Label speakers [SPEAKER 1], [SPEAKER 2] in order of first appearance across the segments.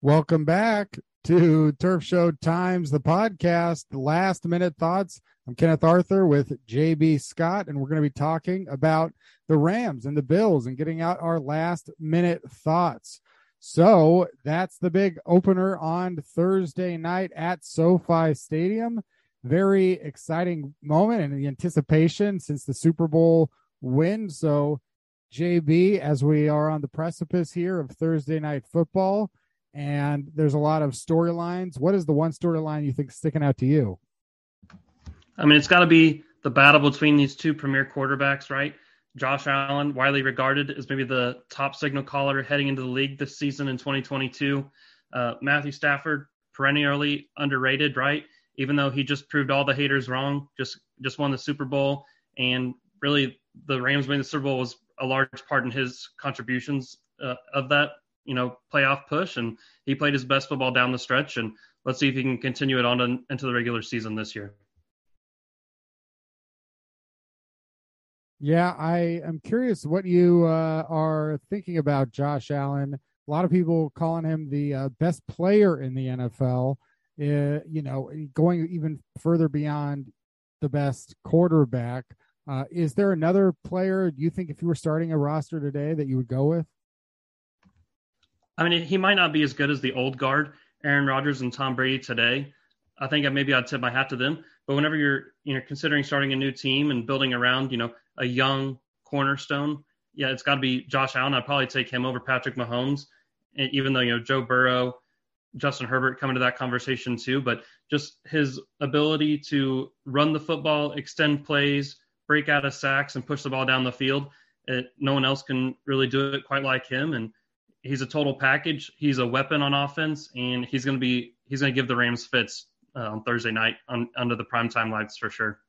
[SPEAKER 1] Welcome back to Turf Show Times, the podcast, last minute thoughts. I'm Kenneth Arthur with JB Scott, and we're going to be talking about the Rams and the Bills and getting out our last minute thoughts. So that's the big opener on Thursday night at SoFi Stadium. Very exciting moment and the anticipation since the Super Bowl win. So, JB, as we are on the precipice here of Thursday night football, and there's a lot of storylines. What is the one storyline you think sticking out to you?
[SPEAKER 2] I mean, it's got to be the battle between these two premier quarterbacks, right? Josh Allen, widely regarded as maybe the top signal caller heading into the league this season in 2022. Uh, Matthew Stafford, perennially underrated, right? Even though he just proved all the haters wrong, just just won the Super Bowl, and really the Rams winning the Super Bowl was a large part in his contributions uh, of that, you know, playoff push. And he played his best football down the stretch. And let's see if he can continue it on to, into the regular season this year.
[SPEAKER 1] Yeah, I am curious what you uh, are thinking about Josh Allen. A lot of people calling him the uh, best player in the NFL. Uh, you know, going even further beyond the best quarterback. Uh, is there another player you think if you were starting a roster today that you would go with?
[SPEAKER 2] I mean, he might not be as good as the old guard, Aaron Rodgers and Tom Brady today. I think maybe I'd tip my hat to them. But whenever you're you know considering starting a new team and building around you know a young cornerstone, yeah, it's got to be Josh Allen. I'd probably take him over Patrick Mahomes, even though you know Joe Burrow, Justin Herbert come into that conversation too. But just his ability to run the football, extend plays, break out of sacks, and push the ball down the field. It, no one else can really do it quite like him, and he's a total package. He's a weapon on offense, and he's going to be he's going to give the Rams fits uh, on Thursday night on, under the primetime lights for sure.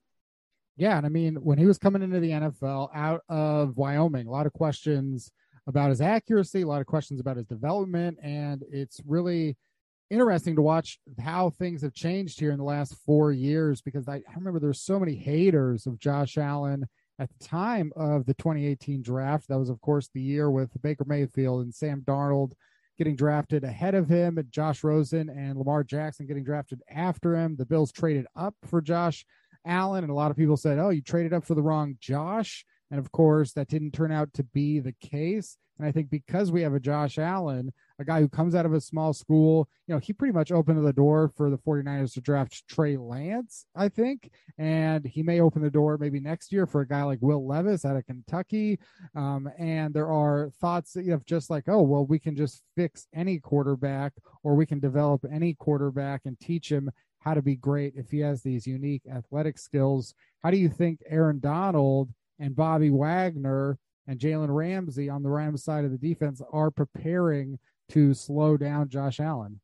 [SPEAKER 1] Yeah, and I mean when he was coming into the NFL out of Wyoming, a lot of questions about his accuracy, a lot of questions about his development, and it's really interesting to watch how things have changed here in the last four years because I, I remember there's so many haters of Josh Allen at the time of the 2018 draft. That was, of course, the year with Baker Mayfield and Sam Darnold getting drafted ahead of him, and Josh Rosen and Lamar Jackson getting drafted after him. The Bills traded up for Josh Allen, and a lot of people said, "Oh, you traded up for the wrong Josh." And of course, that didn't turn out to be the case. And I think because we have a Josh Allen, a guy who comes out of a small school, you know, he pretty much opened the door for the 49ers to draft Trey Lance, I think. And he may open the door maybe next year for a guy like Will Levis out of Kentucky. Um, and there are thoughts that you have just like, oh, well, we can just fix any quarterback or we can develop any quarterback and teach him how to be great if he has these unique athletic skills. How do you think Aaron Donald and Bobby Wagner and Jalen Ramsey on the Rams side of the defense are preparing to slow down Josh Allen.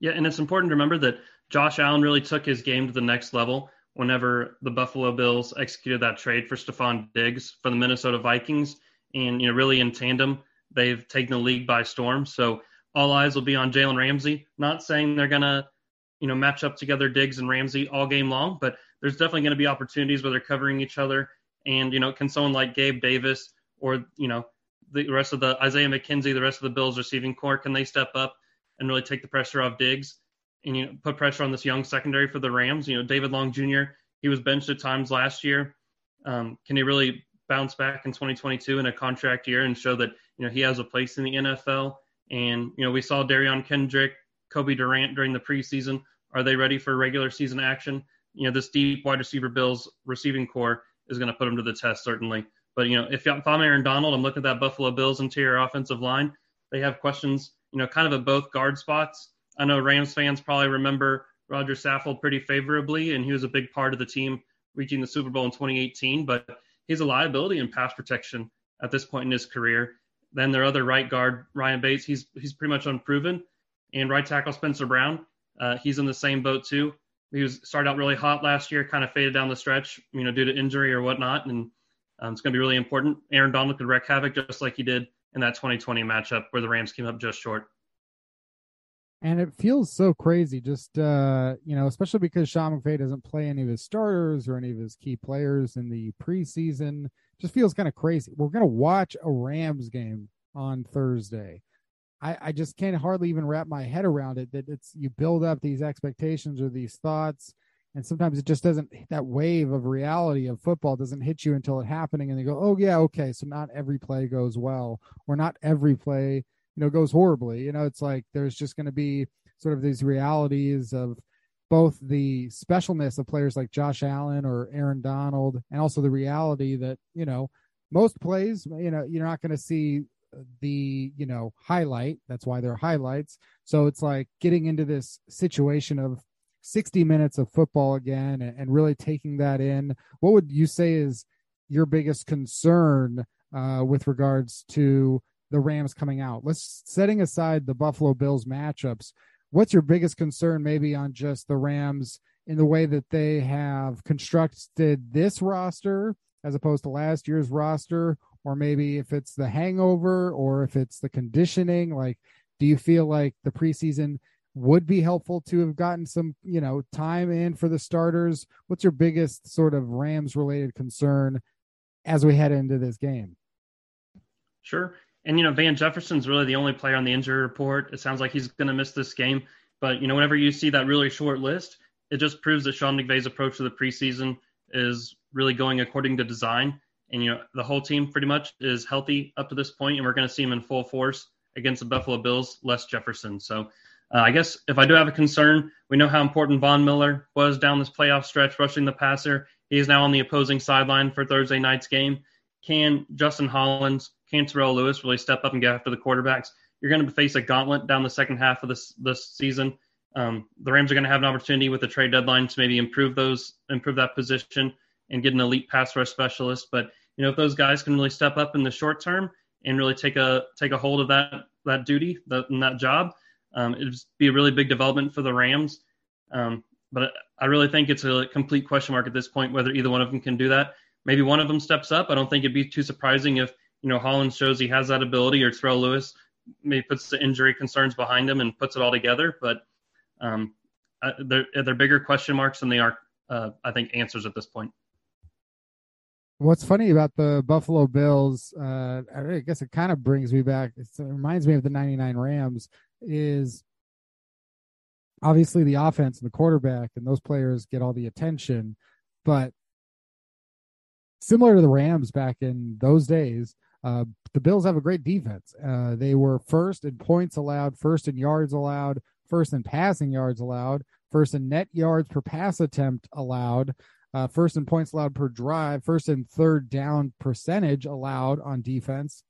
[SPEAKER 2] Yeah, and it's important to remember that Josh Allen really took his game to the next level whenever the Buffalo Bills executed that trade for Stefon Diggs for the Minnesota Vikings. And, you know, really in tandem, they've taken the league by storm. So all eyes will be on Jalen Ramsey. Not saying they're going to, you know, match up together Diggs and Ramsey all game long, but there's definitely going to be opportunities where they're covering each other and, you know, can someone like Gabe Davis or, you know, the rest of the Isaiah McKenzie, the rest of the Bills receiving core, can they step up and really take the pressure off Diggs and, you know, put pressure on this young secondary for the Rams? You know, David Long Jr., he was benched at times last year. Um, can he really bounce back in 2022 in a contract year and show that, you know, he has a place in the NFL? And, you know, we saw Derion Kendrick, Cobie Durant during the preseason. Are they ready for regular season action? You know, this deep wide receiver Bills receiving core is going to put him to the test, certainly. But, you know, if, if I'm Aaron Donald, I'm looking at that Buffalo Bills interior offensive line. They have questions, you know, kind of at both guard spots. I know Rams fans probably remember Roger Saffold pretty favorably, and he was a big part of the team reaching the Super Bowl in 2018, but he's a liability in pass protection at this point in his career. Then their other right guard, Ryan Bates, he's he's pretty much unproven. And right tackle Spencer Brown, uh, he's in the same boat too. He was started out really hot last year, kind of faded down the stretch, you know, due to injury or whatnot, and um, it's going to be really important. Aaron Donald could wreak havoc just like he did in that 2020 matchup where the Rams came up just short.
[SPEAKER 1] And it feels so crazy, just uh, you know, especially because Sean McVay doesn't play any of his starters or any of his key players in the preseason. Just feels kind of crazy. We're gonna watch a Rams game on Thursday. I, I just can't hardly even wrap my head around it. That it's you build up these expectations or these thoughts, and sometimes it just doesn't. That wave of reality of football doesn't hit you until it's happening, and they go, "Oh yeah, okay." So not every play goes well, or not every play you know goes horribly you know it's like there's just going to be sort of these realities of both the specialness of players like Josh Allen or Aaron Donald and also the reality that you know most plays you know you're not going to see the you know highlight that's why they're highlights so it's like getting into this situation of 60 minutes of football again and, and really taking that in what would you say is your biggest concern uh, with regards to the Rams coming out. Let's setting aside the Buffalo Bills matchups. What's your biggest concern maybe on just the Rams in the way that they have constructed this roster as opposed to last year's roster or maybe if it's the hangover or if it's the conditioning like do you feel like the preseason would be helpful to have gotten some, you know, time in for the starters? What's your biggest sort of Rams related concern as we head into this game?
[SPEAKER 2] Sure. And you know, Van Jefferson's really the only player on the injury report. It sounds like he's going to miss this game. But you know, whenever you see that really short list, it just proves that Sean McVay's approach to the preseason is really going according to design. And you know, the whole team pretty much is healthy up to this point, and we're going to see him in full force against the Buffalo Bills, less Jefferson. So uh, I guess if I do have a concern, we know how important Von Miller was down this playoff stretch, rushing the passer. He is now on the opposing sideline for Thursday night's game. Can Justin Hollins can Terrell Lewis really step up and get after the quarterbacks? You're going to face a gauntlet down the second half of this this season. Um, the Rams are going to have an opportunity with the trade deadline to maybe improve those, improve that position, and get an elite pass rush specialist. But you know, if those guys can really step up in the short term and really take a take a hold of that that duty, that and that job, um, it'd be a really big development for the Rams. Um, but I really think it's a complete question mark at this point whether either one of them can do that. Maybe one of them steps up. I don't think it'd be too surprising if you know, Hollins shows he has that ability, or Terrell Lewis maybe puts the injury concerns behind him and puts it all together. But um, they're, they're bigger question marks than they are, uh, I think, answers at this point.
[SPEAKER 1] What's funny about the Buffalo Bills, uh, I guess it kind of brings me back. it reminds me of the 99 Rams, is obviously the offense and the quarterback, and those players get all the attention. But similar to the Rams back in those days, uh, the Bills have a great defense. Uh, they were first in points allowed, first in yards allowed, first in passing yards allowed, first in net yards per pass attempt allowed, uh, first in points allowed per drive, first in third down percentage allowed on defense,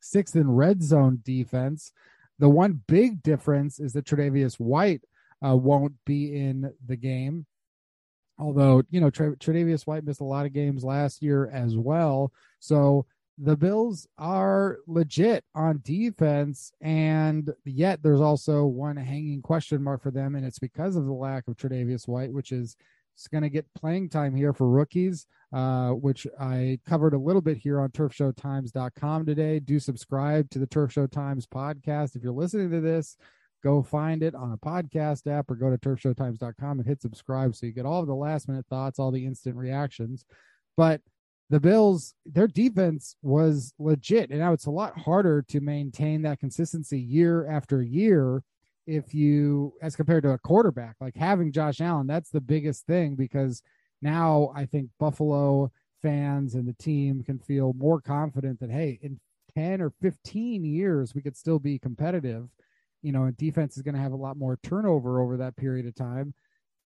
[SPEAKER 1] sixth in red zone defense. The one big difference is that Tre'Davious White uh, won't be in the game. Although, you know, Tre'Davious White missed a lot of games last year as well. So the Bills are legit on defense, and yet there's also one hanging question mark for them, and it's because of the lack of Tre'Davious White, which is going to get playing time here for rookies, uh, which I covered a little bit here on turfshowtimes.com today. Do subscribe to the Turf Show Times podcast. If you're listening to this, go find it on a podcast app or go to turfshowtimes.com and hit subscribe so you get all of the last minute thoughts, all the instant reactions. But – the Bills, their defense was legit. And now it's a lot harder to maintain that consistency year after year if you, as compared to a quarterback, like having Josh Allen, that's the biggest thing because now I think Buffalo fans and the team can feel more confident that, hey, in 10 or 15 years, we could still be competitive. You know, and defense is going to have a lot more turnover over that period of time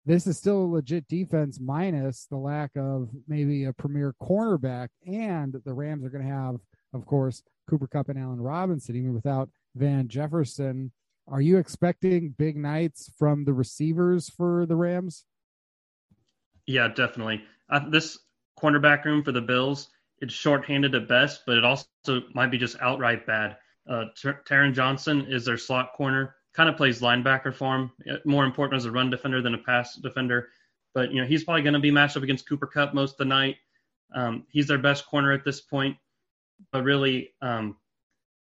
[SPEAKER 1] this is still a legit defense minus the lack of maybe a premier cornerback. And the Rams are going to have, of course, Cooper Kupp and Allen Robinson, even without Van Jefferson. Are you expecting big nights from the receivers for the Rams?
[SPEAKER 2] Yeah, definitely. uh, this cornerback room for the Bills it's shorthanded at best, but it also might be just outright bad. Uh, Ter- Taron Johnson is their slot corner, kind of plays linebacker for him. Uh, more important as a run defender than a pass defender, but you know he's probably going to be matched up against Cooper Kupp most of the night. Um, he's their best corner at this point, but really, um,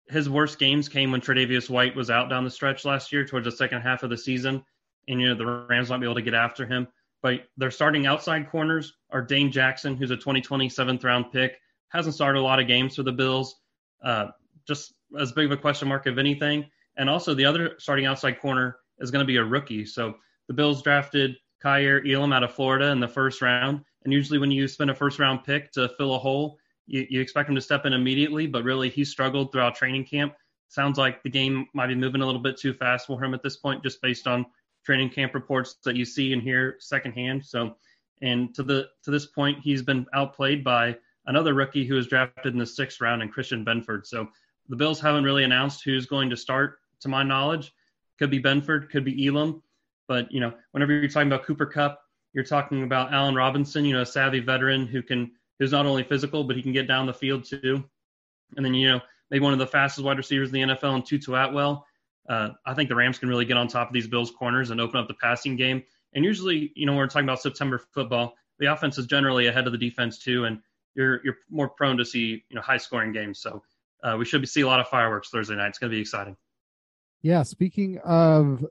[SPEAKER 2] his worst games came when Tre'Davious White was out down the stretch last year towards the second half of the season, and you know the Rams might be able to get after him. But their starting outside corners are Dane Jackson, who's a 2020 seventh round pick, hasn't started a lot of games for the Bills, uh, just as big of a question mark of anything. And also the other starting outside corner is going to be a rookie. So the Bills drafted Kaiir Elam out of Florida in the first round. And usually when you spend a first round pick to fill a hole, you, you expect him to step in immediately, but really he struggled throughout training camp. Sounds like the game might be moving a little bit too fast for him at this point, just based on training camp reports that you see and hear secondhand. So, and to the to this point, he's been outplayed by another rookie who was drafted in the sixth round, and Christian Benford. So the Bills haven't really announced who's going to start, to my knowledge. Could be Benford, could be Elam, but you know, whenever you're talking about Cooper Kupp, you're talking about Allen Robinson, you know, a savvy veteran who can who's not only physical but he can get down the field too. And then you know, maybe one of the fastest wide receivers in the NFL, and Tutu Atwell uh, I think the Rams can really get on top of these Bills corners and open up the passing game. And usually, you know, when we're talking about September football, the offense is generally ahead of the defense too, and you're you're more prone to see you know high scoring games. So uh, we should see a lot of fireworks Thursday night. It's going to be exciting.
[SPEAKER 1] Yeah, speaking of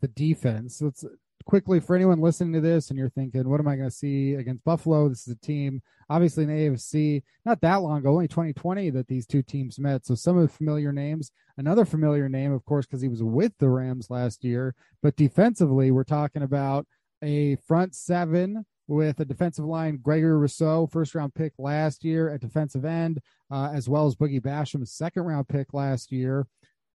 [SPEAKER 1] the defense, let's quickly for anyone listening to this and you're thinking, what am I going to see against Buffalo? This is a team, obviously in the AFC, not that long ago, only 2020 that these two teams met. So some of the familiar names. Another familiar name, of course, because he was with the Rams last year. But defensively, we're talking about a front seven with a defensive line, Gregory Rousseau, first round pick last year at defensive end, uh, as well as Boogie Basham, second round pick last year.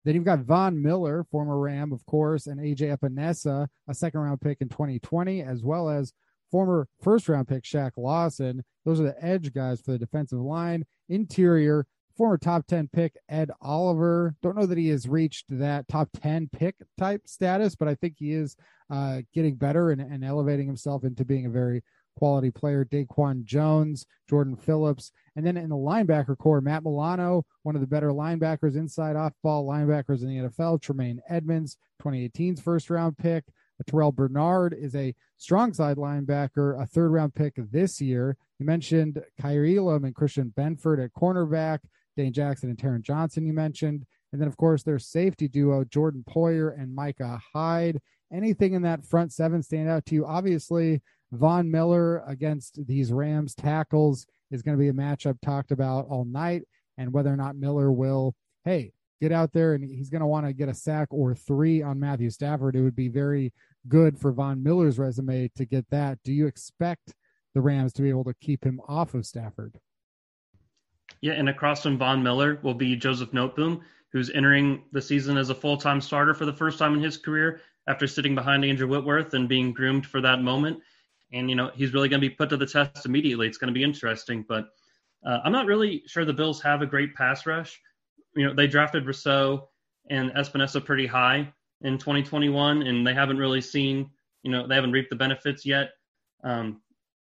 [SPEAKER 1] Then you've got Von Miller, former Ram, of course, and AJ Epenesa, a second round pick in 2020, as well as former first round pick Shaq Lawson. Those are the edge guys for the defensive line. Interior, former top 10 pick Ed Oliver. Don't know that he has reached that top 10 pick type status, but I think he is uh, getting better and, and elevating himself into being a very quality player, Daquan Jones, Jordan Phillips. And then in the linebacker core, Matt Milano, one of the better linebackers, inside off ball linebackers in the NFL, Tremaine Edmunds, 2018's first round pick. Uh, Terrell Bernard is a strong side linebacker, a third round pick this year. You mentioned Kaiir Elam and Christian Benford at cornerback, Dane Jackson and Taron Johnson, you mentioned. And then, of course, their safety duo, Jordan Poyer and Micah Hyde. Anything in that front seven stand out to you? Obviously, Von Miller against these Rams tackles is going to be a matchup talked about all night, and whether or not Miller will, hey, get out there and he's going to want to get a sack or three on Matthew Stafford. It would be very good for Von Miller's resume to get that. Do you expect the Rams to be able to keep him off of Stafford?
[SPEAKER 2] Yeah, and across from Von Miller will be Joseph Noteboom, who's entering the season as a full time starter for the first time in his career after sitting behind Andrew Whitworth and being groomed for that moment and you know he's really going to be put to the test immediately. It's going to be interesting, but uh, I'm not really sure the Bills have a great pass rush. You know, they drafted Rousseau and Epenesa pretty high in 2021, and they haven't really seen, you know, they haven't reaped the benefits yet. Um,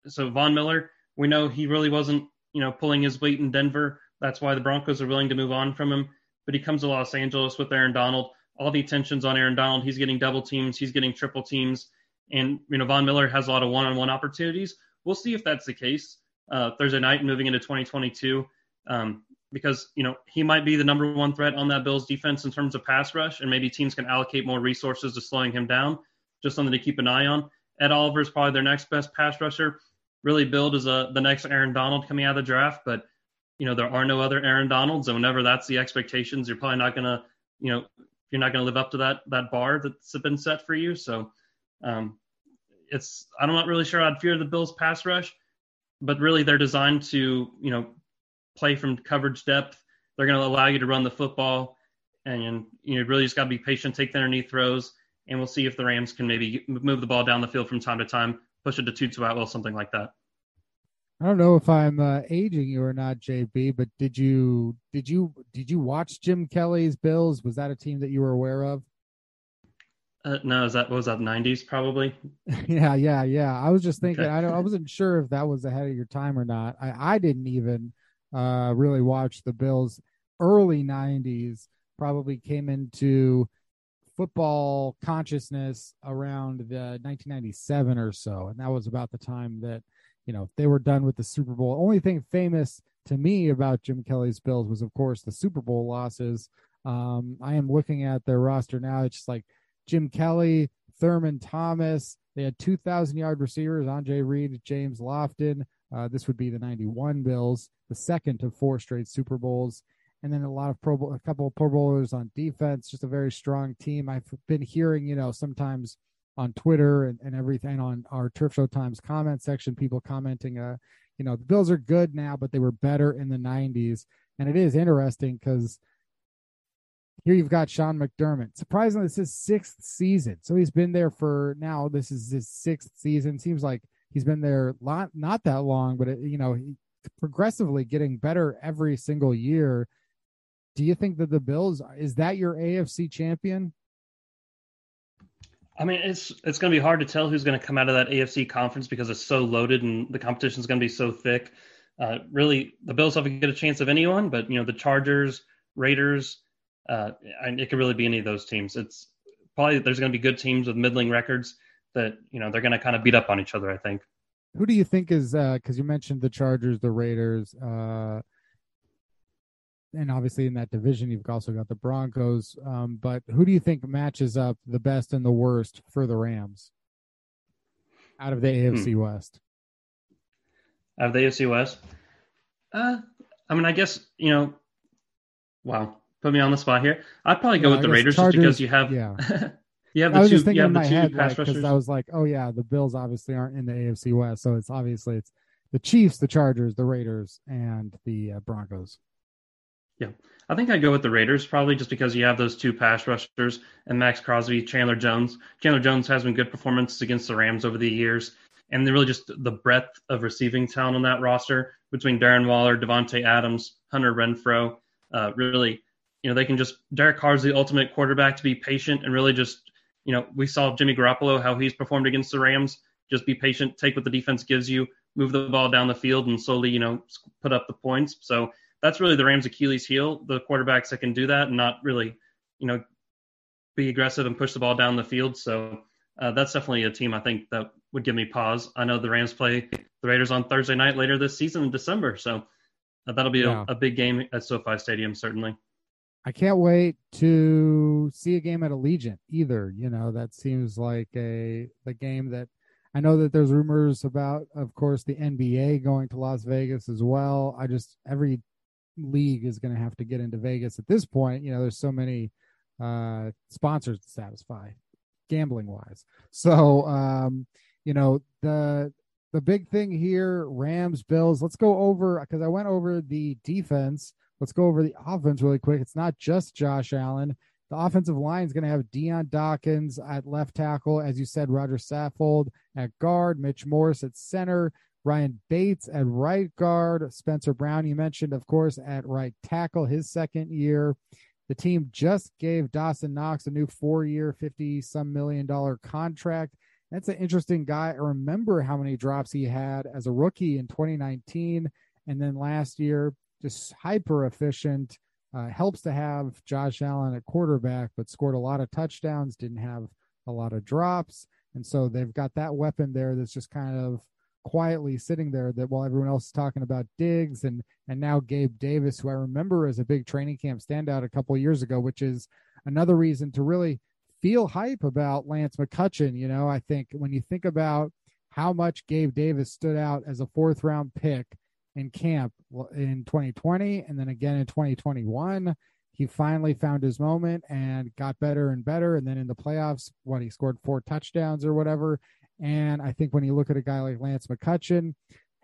[SPEAKER 2] so Von Miller, we know he really wasn't, you know, pulling his weight in Denver. That's why the Broncos are willing to move on from him. But he comes to Los Angeles with Aaron Donald. All the attention's on Aaron Donald. He's getting double teams. He's getting triple teams. And you know, Von Miller has a lot of one-on-one opportunities. We'll see if that's the case uh, Thursday night, moving into 2022, um, because you know he might be the number one threat on that Bills defense in terms of pass rush, and maybe teams can allocate more resources to slowing him down. Just something to keep an eye on. Ed Oliver is probably their next best pass rusher. Really billed as a the next Aaron Donald coming out of the draft, but you know there are no other Aaron Donalds, and whenever that's the expectations, you're probably not gonna, you know, you're not gonna live up to that that bar that's been set for you. So um, it's I'm not really sure I'd fear the Bills pass rush, but really they're designed to you know play from coverage depth. They're going to allow you to run the football, and you know really just got to be patient, take the underneath throws, and we'll see if the Rams can maybe move the ball down the field from time to time, push it to Tutu Atwell, something like that.
[SPEAKER 1] I don't know if I'm uh, aging you or not, JB, but did you did you did you watch Jim Kelly's Bills? Was that a team that you were aware of?
[SPEAKER 2] Uh, no, is that was that nineties probably?
[SPEAKER 1] yeah, yeah, yeah. I was just thinking.
[SPEAKER 2] Okay.
[SPEAKER 1] I don't, I wasn't sure if that was ahead of your time or not. I I didn't even uh really watch the Bills early '90s. Probably came into football consciousness around the 1997 or so, and that was about the time that you know they were done with the Super Bowl. Only thing famous to me about Jim Kelly's Bills was, of course, the Super Bowl losses. Um, I am looking at their roster now. It's just like Jim Kelly, Thurman Thomas. They had 2,000 yard receivers, Andre Reed, James Lofton. Uh, this would be the 91 Bills, the second of four straight Super Bowls. And then a lot of pro, a couple of Pro Bowlers on defense, just a very strong team. I've been hearing, you know, sometimes on Twitter and, and everything on our Turf Show Times comment section, people commenting, uh, you know, the Bills are good now, but they were better in the 90s. And it is interesting because here you've got Sean McDermott. Surprisingly, this is sixth season. So he's been there for now. This is his sixth season. Seems like he's been there lot, not that long, but it, you know, he, progressively getting better every single year. Do you think that the Bills is that your AFC champion?
[SPEAKER 2] I mean, it's it's going to be hard to tell who's going to come out of that AFC conference because it's so loaded and the competition is going to be so thick. Uh, really, the Bills have a good chance of anyone, but you know, the Chargers, Raiders, uh, and it could really be any of those teams. It's probably there's going to be good teams with middling records that you know they're going to kind of beat up on each other. I think.
[SPEAKER 1] Who do you think is because you mentioned the Chargers, the Raiders, uh, and obviously in that division you've also got the Broncos. Um, but who do you think matches up the best and the worst for the Rams out of the AFC West?
[SPEAKER 2] Out of the AFC West, uh, I mean, I guess you know, wow, put me on the spot here. I'd probably go
[SPEAKER 1] Yeah,
[SPEAKER 2] with the Raiders
[SPEAKER 1] Chargers-
[SPEAKER 2] just because you have
[SPEAKER 1] yeah.
[SPEAKER 2] you have
[SPEAKER 1] I
[SPEAKER 2] the
[SPEAKER 1] was
[SPEAKER 2] two
[SPEAKER 1] just thinking in my head
[SPEAKER 2] pass
[SPEAKER 1] because
[SPEAKER 2] rushers.
[SPEAKER 1] I was like, oh yeah, the Bills obviously aren't in the AFC West, so it's obviously it's the Chiefs, the Chargers, the Raiders, and the uh, Broncos.
[SPEAKER 2] Yeah, I think I'd go with the Raiders probably just because you have those two pass rushers and Maxx Crosby, Chandler Jones. Chandler Jones has been good performances against the Rams over the years, and really just the breadth of receiving talent on that roster between Darren Waller, Davante Adams, Hunter Renfrow. Uh, really, you know, they can just Derek Carr's the ultimate quarterback to be patient and really just, you know, we saw Jimmy Garoppolo how he's performed against the Rams. Just be patient, take what the defense gives you, move the ball down the field, and slowly, you know, put up the points. So that's really the Rams' Achilles heel, the quarterbacks that can do that and not really, you know, be aggressive and push the ball down the field. So uh, that's definitely a team I think that would give me pause. I know the Rams play the Raiders on Thursday night later this season in December, so uh, that'll be
[SPEAKER 1] Yeah.
[SPEAKER 2] a, a big game at SoFi Stadium, certainly.
[SPEAKER 1] I can't wait to see a game at Allegiant either. You know, that seems like a the game that I know that there's rumors about, of course, the NBA going to Las Vegas as well. I just every league is going to have to get into Vegas at this point. You know, there's so many uh sponsors to satisfy gambling wise. So, um, you know, the the big thing here, Rams, Bills. Let's go over because I went over the defense. Let's go over the offense really quick. It's not just Josh Allen. The offensive line is going to have Dion Dawkins at left tackle, as you said, Roger Saffold at guard, Mitch Morse at center, Ryan Bates at right guard, Spencer Brown, you mentioned, of course, at right tackle, his second year. The team just gave Dawson Knox a new four year, 50 some million dollar contract. That's an interesting guy. I remember how many drops he had as a rookie in 2019. And then last year, just hyper efficient. Uh, helps to have Josh Allen at quarterback, but scored a lot of touchdowns, didn't have a lot of drops. And so they've got that weapon there that's just kind of quietly sitting there that while everyone else is talking about Diggs and and now Gabe Davis, who I remember as a big training camp standout a couple years ago, which is another reason to really feel hype about Lance McCutcheon. You know, I think when you think about how much Gabe Davis stood out as a fourth round pick in camp in 2020 and then again in 2021 he finally found his moment and got better and better and then in the playoffs when he scored four touchdowns or whatever. And i think when you look at a guy like lance mccutcheon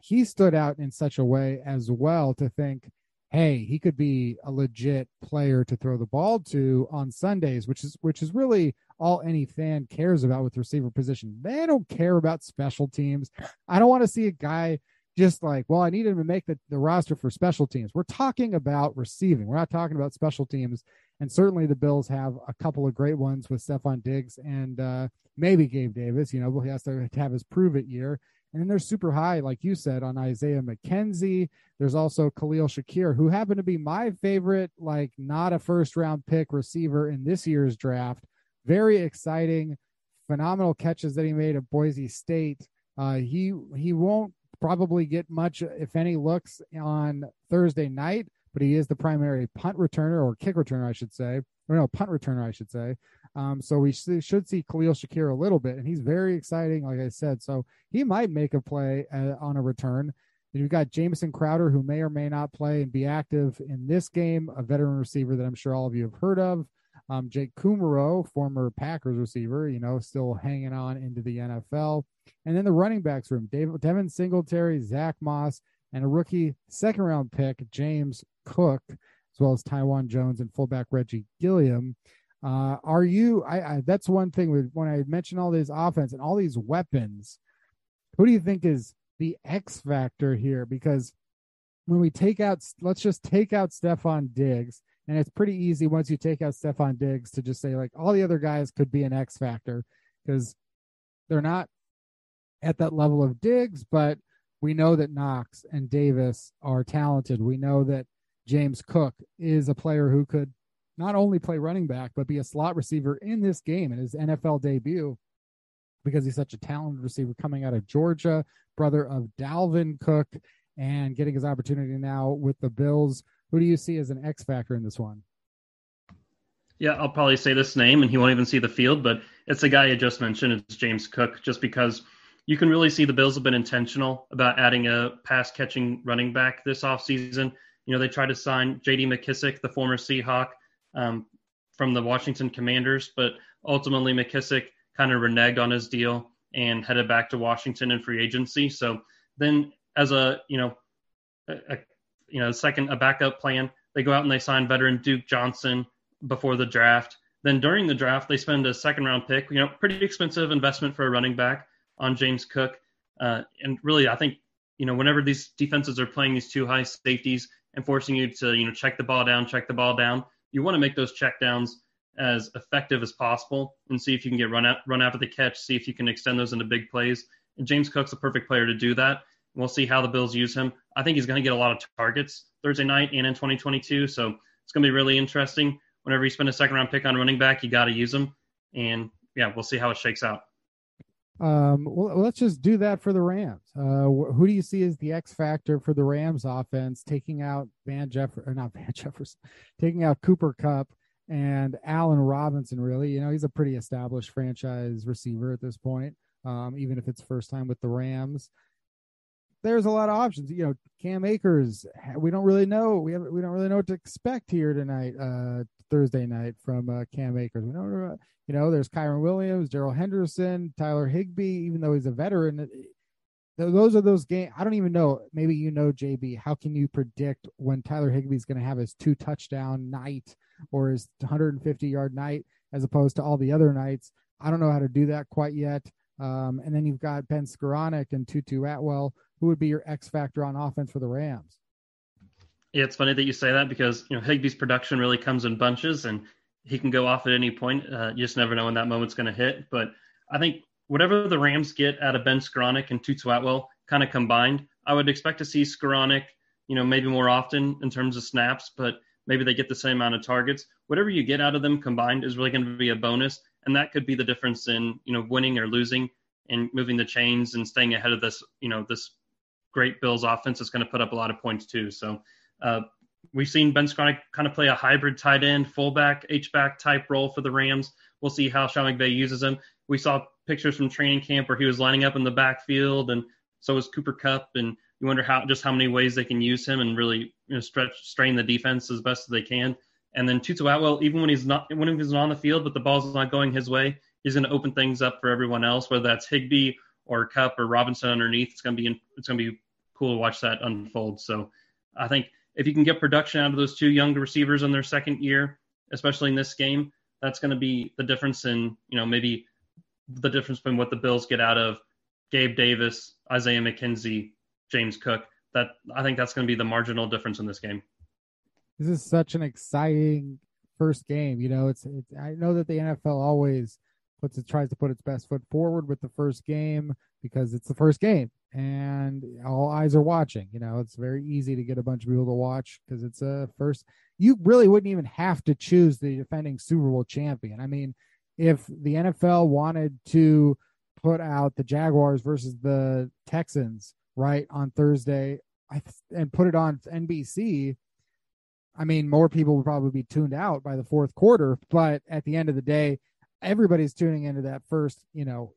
[SPEAKER 1] he stood out in such a way as well to think hey he could be a legit player to throw the ball to on sundays which is which is really all any fan cares about with receiver position. They don't care about special teams. I don't want to see a guy just like, well, I need him to make the, the roster for special teams. We're talking about receiving. We're not talking about special teams. And certainly the Bills have a couple of great ones with Stefon Diggs and uh, maybe Gabe Davis. You know, he has to have his prove it year. And then they're super high, like you said, on Isaiah McKenzie. There's also Khalil Shakir, who happened to be my favorite, like not a first round pick receiver in this year's draft. Very exciting, phenomenal catches that he made at Boise State. Uh, he he won't probably get much, if any, looks on Thursday night, but he is the primary punt returner or kick returner, I should say. Or no, punt returner, I should say. Um, so we should see Khalil Shakir a little bit, and he's very exciting, like I said. So he might make a play uh, on a return. And you've got Jamison Crowder, who may or may not play and be active in this game, a veteran receiver that I'm sure all of you have heard of. Um, Jake Kumerow, former Packers receiver, you know, still hanging on into the NFL. And then the running backs room, Dave, Devin Singletary, Zach Moss, and a rookie second round pick, James Cook, as well as Taiwan Jones and fullback Reggie Gilliam. Uh, are you? I, I that's one thing with when I mention all these offense and all these weapons. Who do you think is the X factor here? Because when we take out, let's just take out Stefon Diggs, and it's pretty easy once you take out Stefon Diggs to just say like all the other guys could be an X factor because they're not at that level of Diggs, but we know that Knox and Davis are talented. We know that James Cook is a player who could not only play running back, but be a slot receiver in this game in his NFL debut because he's such a talented receiver coming out of Georgia, brother of Dalvin Cook, and getting his opportunity now with the Bills. Who do you see as an X factor in this one?
[SPEAKER 2] Yeah, I'll probably say this name and he won't even see the field, but it's the guy I just mentioned. It's James Cook, just because you can really see the Bills have been intentional about adding a pass catching running back this offseason. You know, they tried to sign JD McKissic, the former Seahawk, um, from the Washington Commanders, but ultimately McKissick kind of reneged on his deal and headed back to Washington in free agency. So then, as a you know, a, a you know second a backup plan, they go out and they sign veteran Duke Johnson before the draft. Then during the draft, they spend a second round pick, you know, pretty expensive investment for a running back on James Cook. Uh, and really, I think you know whenever these defenses are playing these two high safeties and forcing you to you know check the ball down, check the ball down, you want to make those checkdowns as effective as possible and see if you can get run out run after the catch, see if you can extend those into big plays. And James Cook's a perfect player to do that. We'll see how the Bills use him. I think he's going to get a lot of targets Thursday night and in 2022. So it's going to be really interesting. Whenever you spend a second round pick on running back, you got to use him. And yeah, we'll see how it shakes out.
[SPEAKER 1] Um, well, let's just do that for the Rams. Uh, who do you see as the X factor for the Rams offense, taking out Van Jeff or not Van Jefferson, taking out Cooper Kupp and Allen Robinson? Really, you know, he's a pretty established franchise receiver at this point. Um, even if it's first time with the Rams, there's a lot of options. You know, Cam Akers, we don't really know. We have we don't really know what to expect here tonight, uh, Thursday night from uh, Cam Akers. We don't, you know, there's Kyren Williams, Darrell Henderson, Tyler Higbee. even though he's a veteran. Those are those games. I don't even know. Maybe you know, JB. How can you predict when Tyler Higbee is going to have his two touchdown night or his 150 yard night as opposed to all the other nights? I don't know how to do that quite yet. Um, and then you've got Ben Skowronek and Tutu Atwell. Who would be your X factor on offense for the Rams?
[SPEAKER 2] Yeah, it's funny that you say that because you know Higbee's production really comes in bunches, and he can go off at any point. Uh, you just never know when that moment's going to hit. But I think whatever the Rams get out of Ben Skowronek and Tutu Atwell kind of combined, I would expect to see Skowronek, you know, maybe more often in terms of snaps, but maybe they get the same amount of targets. Whatever you get out of them combined is really going to be a bonus, and that could be the difference in you know winning or losing and moving the chains and staying ahead of this you know this great Bills offense is going to put up a lot of points too. So uh, we've seen Ben Skowronek kind of play a hybrid tight end, fullback, H back type role for the Rams. We'll see how Sean McVay uses him. We saw pictures from training camp where he was lining up in the backfield, and so was Cooper Kupp. And you wonder how just how many ways they can use him and really you know stretch strain the defense as best as they can. And then Tutu Atwell, even when he's not when he's on the field, but the ball's not going his way, he's going to open things up for everyone else, whether that's Higbee or Kupp or Robinson underneath. It's going to be it's going to be cool to watch that unfold. So I think if you can get production out of those two young receivers in their second year, especially in this game, that's going to be the difference in, you know, maybe the difference between what the Bills get out of Gabe Davis, Isaiah McKenzie, James Cook. That I think that's going to be the marginal difference in this game.
[SPEAKER 1] This is such an exciting first game. You know, it's, it's I know that the NFL always puts it tries to put its best foot forward with the first game because it's the first game and all eyes are watching. You know, it's very easy to get a bunch of people to watch because it's a first. You really wouldn't even have to choose the defending Super Bowl champion. I mean, if the NFL wanted to put out the Jaguars versus the Texans right on Thursday and put it on NBC, I mean, more people would probably be tuned out by the fourth quarter. But at the end of the day, everybody's tuning into that first, you know,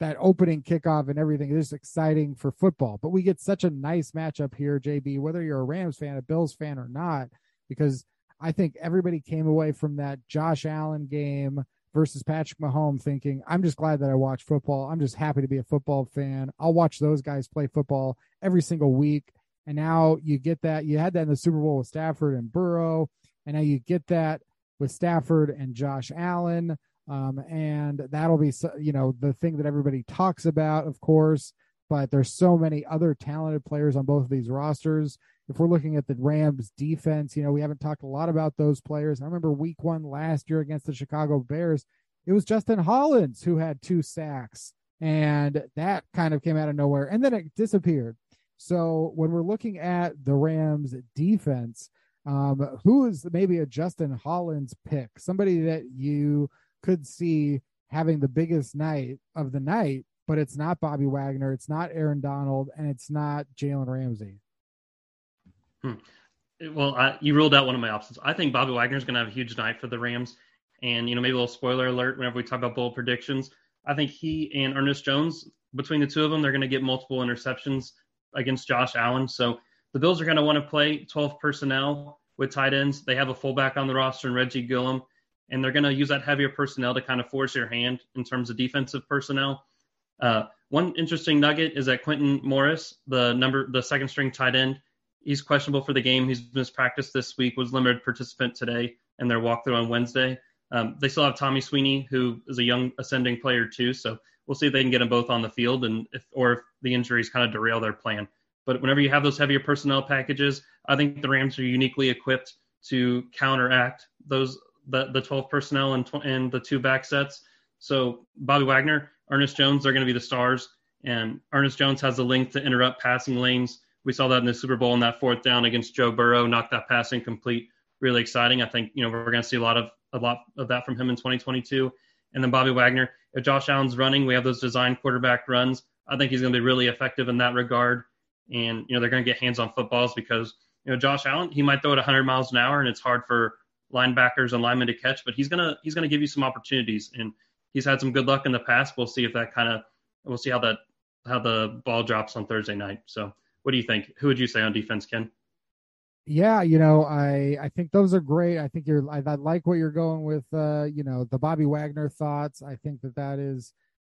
[SPEAKER 1] that opening kickoff and everything. Is exciting for football. But we get such a nice matchup here, JB, whether you're a Rams fan, a Bills fan, or not, because I think everybody came away from that Josh Allen game versus Patrick Mahomes thinking, I'm just glad that I watch football. I'm just happy to be a football fan. I'll watch those guys play football every single week. And now you get that. You had that in the Super Bowl with Stafford and Burrow. And now you get that with Stafford and Josh Allen. Um, and that'll be, you know, the thing that everybody talks about, of course. But there's so many other talented players on both of these rosters. If we're looking at the Rams defense, you know, we haven't talked a lot about those players. I remember week one last year against the Chicago Bears, it was Justin Hollins who had two sacks, and that kind of came out of nowhere and then it disappeared. So when we're looking at the Rams defense, um, who is maybe a Justin Hollins pick? Somebody that you could see having the biggest night of the night, but it's not Bobby Wagner, it's not Aaron Donald, and it's not Jalen Ramsey.
[SPEAKER 2] Hmm. Well, I, you ruled out one of my options. I think Bobby Wagner is going to have a huge night for the Rams. And, you know, maybe a little spoiler alert whenever we talk about bold predictions. I think he and Ernest Jones, between the two of them, they're going to get multiple interceptions against Josh Allen. So the Bills are going to want to play 12 personnel with tight ends. They have a fullback on the roster in Reggie Gilliam and they're going to use that heavier personnel to kind of force your hand in terms of defensive personnel. Uh, one interesting nugget is that Quintin Morris, the number, the second string tight end, he's questionable for the game. He's missed practice this week, was limited participant today, and their walkthrough on Wednesday. Um, they still have Tommy Sweeney, who is a young ascending player too. So we'll see if they can get them both on the field, and if or if the injuries kind of derail their plan. But whenever you have those heavier personnel packages, I think the Rams are uniquely equipped to counteract those the the 12 personnel and tw- and the two back sets. So Bobby Wagner, Ernest Jones, they're going to be the stars, and Ernest Jones has the length to interrupt passing lanes. We saw that in the Super Bowl in that fourth down against Joe Burrow, knocked that pass incomplete. Really exciting. I think you know we're going to see a lot of a lot of that from him in 2022. And then Bobby Wagner, if Josh Allen's running, we have those design quarterback runs. I think he's going to be really effective in that regard. And you know they're going to get hands on footballs because you know Josh Allen, he might throw it 100 miles an hour, and it's hard for linebackers and linemen to catch, but he's gonna he's gonna give you some opportunities, and he's had some good luck in the past. We'll see if that kind of we'll see how that how the ball drops on Thursday night. So, what do you think? Who would you say on defense, Ken?
[SPEAKER 1] Yeah, you know, I I think those are great. I think you're I, I like what you're going with. Uh, you know, the Bobby Wagner thoughts. I think that that is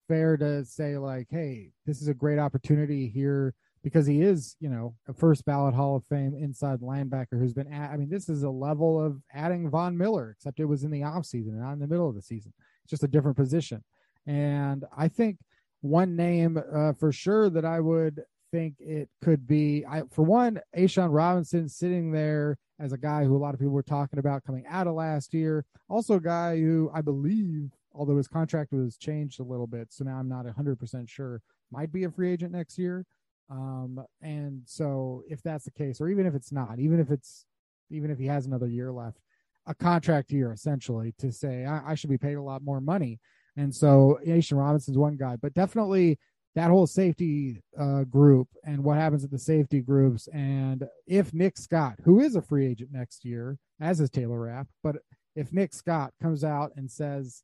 [SPEAKER 1] fair to say like, hey, this is a great opportunity here because he is, you know, a first ballot Hall of Fame inside linebacker who's been at, I mean, this is a level of adding Von Miller, except it was in the offseason not in the middle of the season. It's just a different position. And I think one name uh, for sure that I would think it could be, I, for one, A'Shawn Robinson sitting there as a guy who a lot of people were talking about coming out of last year. Also, a guy who I believe, although his contract was changed a little bit, so now I'm not 100% sure, might be a free agent next year. Um, and so if that's the case, or even if it's not, even if it's, even if he has another year left, a contract year essentially to say I, I should be paid a lot more money. And so A'Shawn Robinson's one guy, but definitely that whole safety uh, group and what happens at the safety groups. And if Nick Scott, who is a free agent next year, as is Taylor Rapp, but if Nick Scott comes out and says,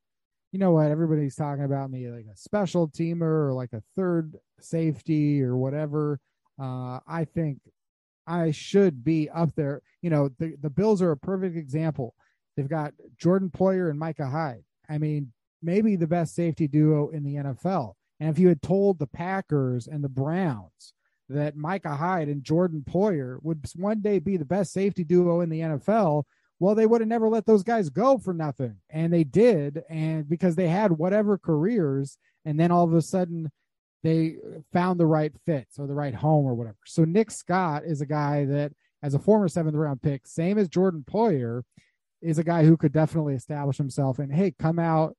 [SPEAKER 1] you know what, everybody's talking about me like a special teamer or like a third safety or whatever. Uh, I think I should be up there. You know, the, the Bills are a perfect example. They've got Jordan Poyer and Micah Hyde. I mean, maybe the best safety duo in the NFL. And if you had told the Packers and the Browns that Micah Hyde and Jordan Poyer would one day be the best safety duo in the NFL, well, they would have never let those guys go for nothing. And they did. And because they had whatever careers, and then all of a sudden they found the right fit, so the right home or whatever. So Nick Scott is a guy that, as a former seventh round pick, same as Jordan Poyer, is a guy who could definitely establish himself and hey, come out,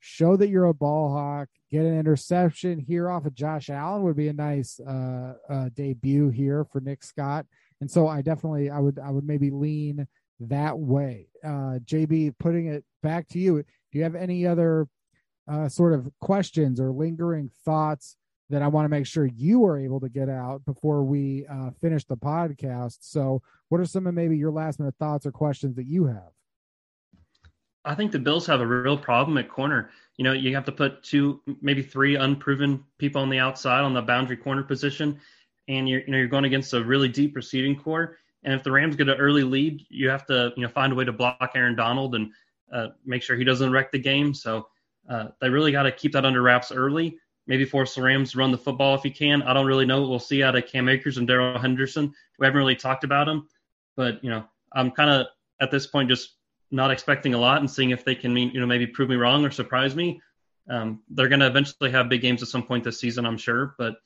[SPEAKER 1] show that you're a ball hawk, get an interception here off of Josh Allen would be a nice uh, uh, debut here for Nick Scott. And so I definitely I would I would maybe lean that way. Uh, JB, putting it back to you. Do you have any other uh, sort of questions or lingering thoughts that I want to make sure you are able to get out before we uh, finish the podcast? So, what are some of maybe your last minute thoughts or questions that you have?
[SPEAKER 2] I think the Bills have a real problem at corner. You know, you have to put two, maybe three unproven people on the outside on the boundary corner position, and you're you know you're going against a really deep receiving corps. And if the Rams get an early lead, you have to you know find a way to block Aaron Donald and uh, make sure he doesn't wreck the game. So uh, they really got to keep that under wraps early. Maybe force the Rams to run the football if he can. I don't really know we'll see out of Cam Akers and Darrell Henderson. We haven't really talked about him, but you know I'm kind of at this point just not expecting a lot and seeing if they can, you know, maybe prove me wrong or surprise me. Um, they're going to eventually have big games at some point this season, I'm sure. But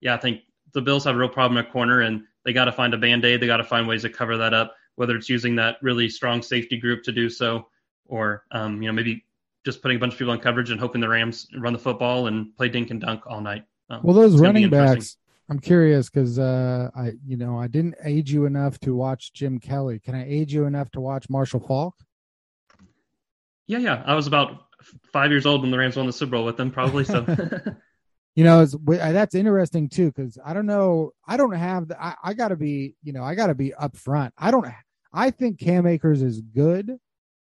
[SPEAKER 2] yeah, I think the Bills have a real problem at corner, and they got to find a band aid. They got to find ways to cover that up, whether it's using that really strong safety group to do so, or um, you know maybe just putting a bunch of people on coverage and hoping the Rams run the football and play dink and dunk all night.
[SPEAKER 1] Um, well, those running backs. I'm curious because uh, I, you know, I didn't age you enough to watch Jim Kelly. Can I age you enough to watch Marshall Faulk?
[SPEAKER 2] Yeah, yeah. I was about five years old when the Rams won the Super Bowl with them, probably. So,
[SPEAKER 1] you know, it's, uh, that's interesting too because I don't know. I don't have the. I, I got to be. You know, I got to be upfront. I don't. I think Cam Akers is good,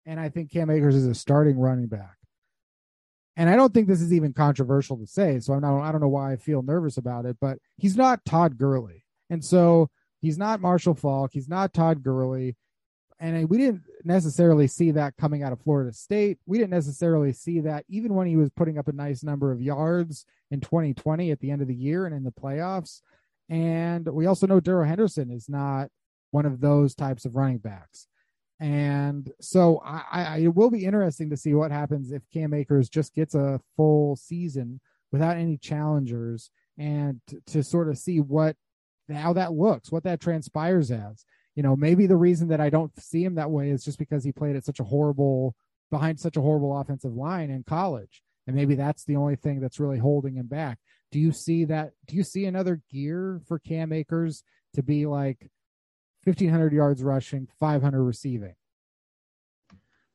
[SPEAKER 1] and I think Cam Akers is a starting running back. And I don't think this is even controversial to say. So I'm not. I don't know why I feel nervous about it, but he's not Todd Gurley, and so he's not Marshall Faulk He's not Todd Gurley and we didn't necessarily see that coming out of Florida State. We didn't necessarily see that even when he was putting up a nice number of yards in 2020 at the end of the year and in the playoffs. And we also know Darrell Henderson is not one of those types of running backs. And so I, I, it will be interesting to see what happens if Cam Akers just gets a full season without any challengers and to, to sort of see what how that looks, what that transpires as you know, maybe the reason that I don't see him that way is just because he played at such a horrible behind such a horrible offensive line in college. And maybe that's the only thing that's really holding him back. Do you see that? Do you see another gear for Cam Akers to be like 1500 yards rushing, 500 receiving?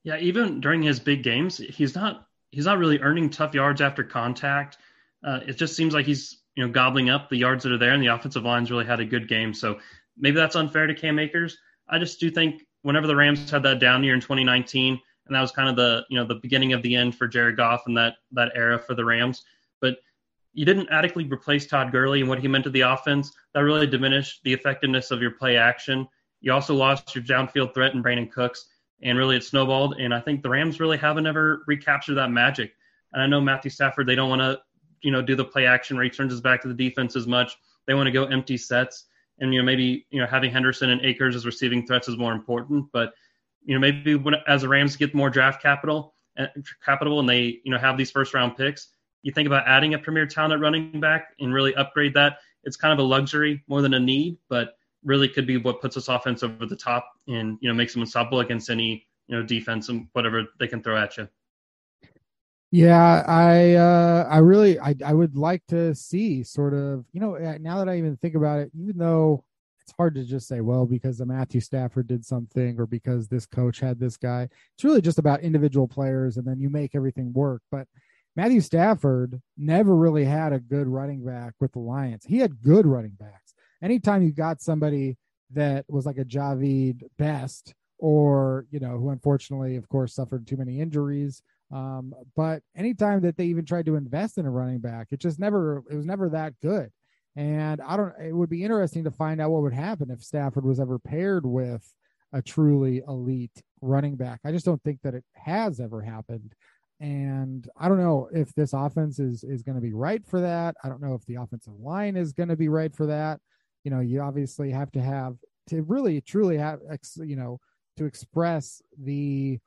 [SPEAKER 2] Yeah, even during his big games, he's not he's not really earning tough yards after contact. Uh, it just seems like he's you know gobbling up the yards that are there, and the offensive line's really had a good game. So maybe that's unfair to Cam Akers. I just do think whenever the Rams had that down year in 2019, and that was kind of the you know the beginning of the end for Jared Goff and that that era for the Rams. But you didn't adequately replace Todd Gurley and what he meant to the offense. That really diminished the effectiveness of your play action. You also lost your downfield threat in Brandin Cooks, and really it snowballed. And I think the Rams really haven't ever recaptured that magic. And I know Matthew Stafford, they don't want to, you know, do the play action where he turns his back to the defense as much. They want to go empty sets and you know maybe you know having Henderson and Akers as receiving threats is more important. But you know maybe when as the Rams get more draft capital uh, capital and they you know have these first round picks, you think about adding a premier talent running back and really upgrade that. It's kind of a luxury more than a need, but really could be what puts this offense over the top and you know makes them unstoppable against any you know defense and whatever they can throw at you.
[SPEAKER 1] Yeah, I uh I really I I would like to see sort of, you know, now that I even think about it, even though it's hard to just say, well, because Matthew Stafford did something or because this coach had this guy. It's really just about individual players and then you make everything work. But Matthew Stafford never really had a good running back with the Lions. He had good running backs. Anytime you got somebody that was like a Jahvid Best or, you know, who unfortunately, of course, suffered too many injuries um, but anytime that they even tried to invest in a running back, it just never it was never that good. And I don't it would be interesting to find out what would happen if Stafford was ever paired with a truly elite running back. I just don't think that it has ever happened. And I don't know if this offense is is going to be right for that. I don't know if the offensive line is going to be right for that. You know, you obviously have to have to really truly have you know to express the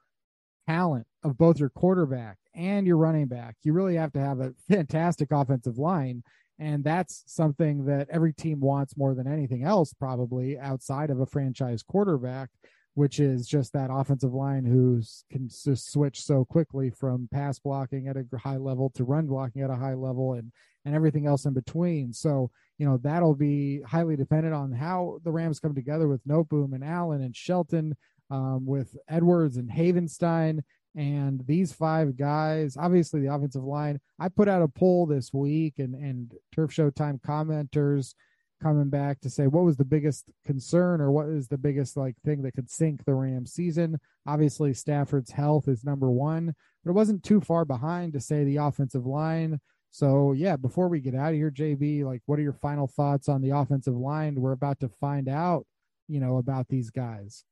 [SPEAKER 1] talent of both your quarterback and your running back. You really have to have a fantastic offensive line. And that's something that every team wants more than anything else, probably outside of a franchise quarterback. which is just that offensive line who can just switch so quickly from pass blocking at a high level to run blocking at a high level and and everything else in between. So, you know, that'll be highly dependent on how the Rams come together with Noteboom and Allen and Shelton, um, with Edwards and Havenstein and these five guys. Obviously, the offensive line. I put out a poll this week, and and Turf Showtime commenters coming back to say what was the biggest concern or what is the biggest like thing that could sink the Rams season. Obviously, Stafford's health is number one, but it wasn't too far behind to say the offensive line. So yeah, before we get out of here, JB, like what are your final thoughts on the offensive line? We're about to find out, you know, about these guys.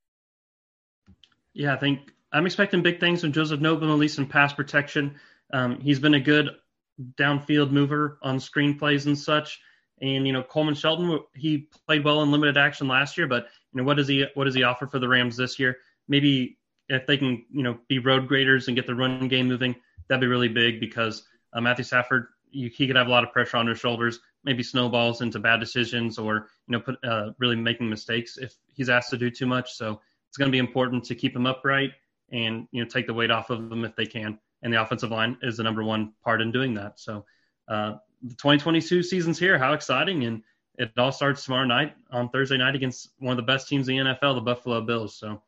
[SPEAKER 2] Yeah, I think I'm expecting big things from Joseph Noteboom, at least in pass protection. Um, he's been a good downfield mover on screen plays and such. And you know, Coleman Shelton, he played well in limited action last year, but you know, what does he what does he offer for the Rams this year? Maybe if they can, you know, be road graders and get the run game moving, that'd be really big because uh, Matthew Stafford, you, he could have a lot of pressure on his shoulders, maybe snowballs into bad decisions or you know, put uh, really making mistakes if he's asked to do too much. So it's going to be important to keep him upright and you know take the weight off of them if they can. And the offensive line is the number one part in doing that. So uh, the 2022 season's here. How exciting! And it all starts tomorrow night on Thursday night against one of the best teams in the NFL, the Buffalo Bills. So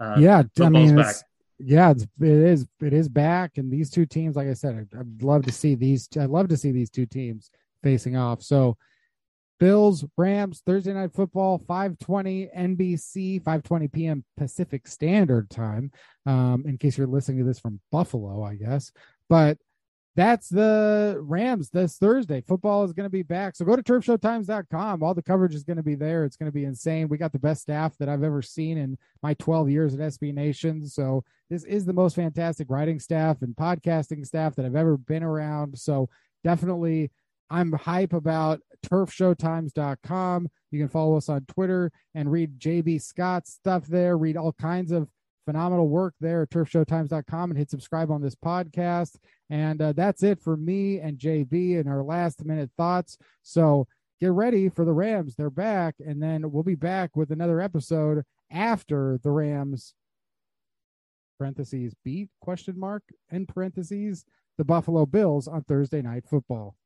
[SPEAKER 1] uh, yeah, I mean, back. yeah, it's, it is. It is back, and these two teams, like I said, I'd, I'd love to see these. I'd love to see these two teams facing off. So Bills, Rams, Thursday night football, 520 NBC, 520 p.m. Pacific Standard Time. Um, in case you're listening to this from Buffalo, I guess. But that's the Rams this Thursday. Football is going to be back. So go to turfshowtimes.com. All the coverage is going to be there. It's going to be insane. We got the best staff that I've ever seen in my 12 years at SB Nation. So this is the most fantastic writing staff and podcasting staff that I've ever been around. So definitely I'm hype about turfshowtimes.com. You can follow us on Twitter and read JB Scott's stuff there, read all kinds of phenomenal work there at turfshowtimes.com and hit subscribe on this podcast. And uh, that's it for me and JB and our last minute thoughts. So get ready for the Rams. They're back. And then we'll be back with another episode after the Rams parentheses beat question mark in parentheses the Buffalo Bills on Thursday night football.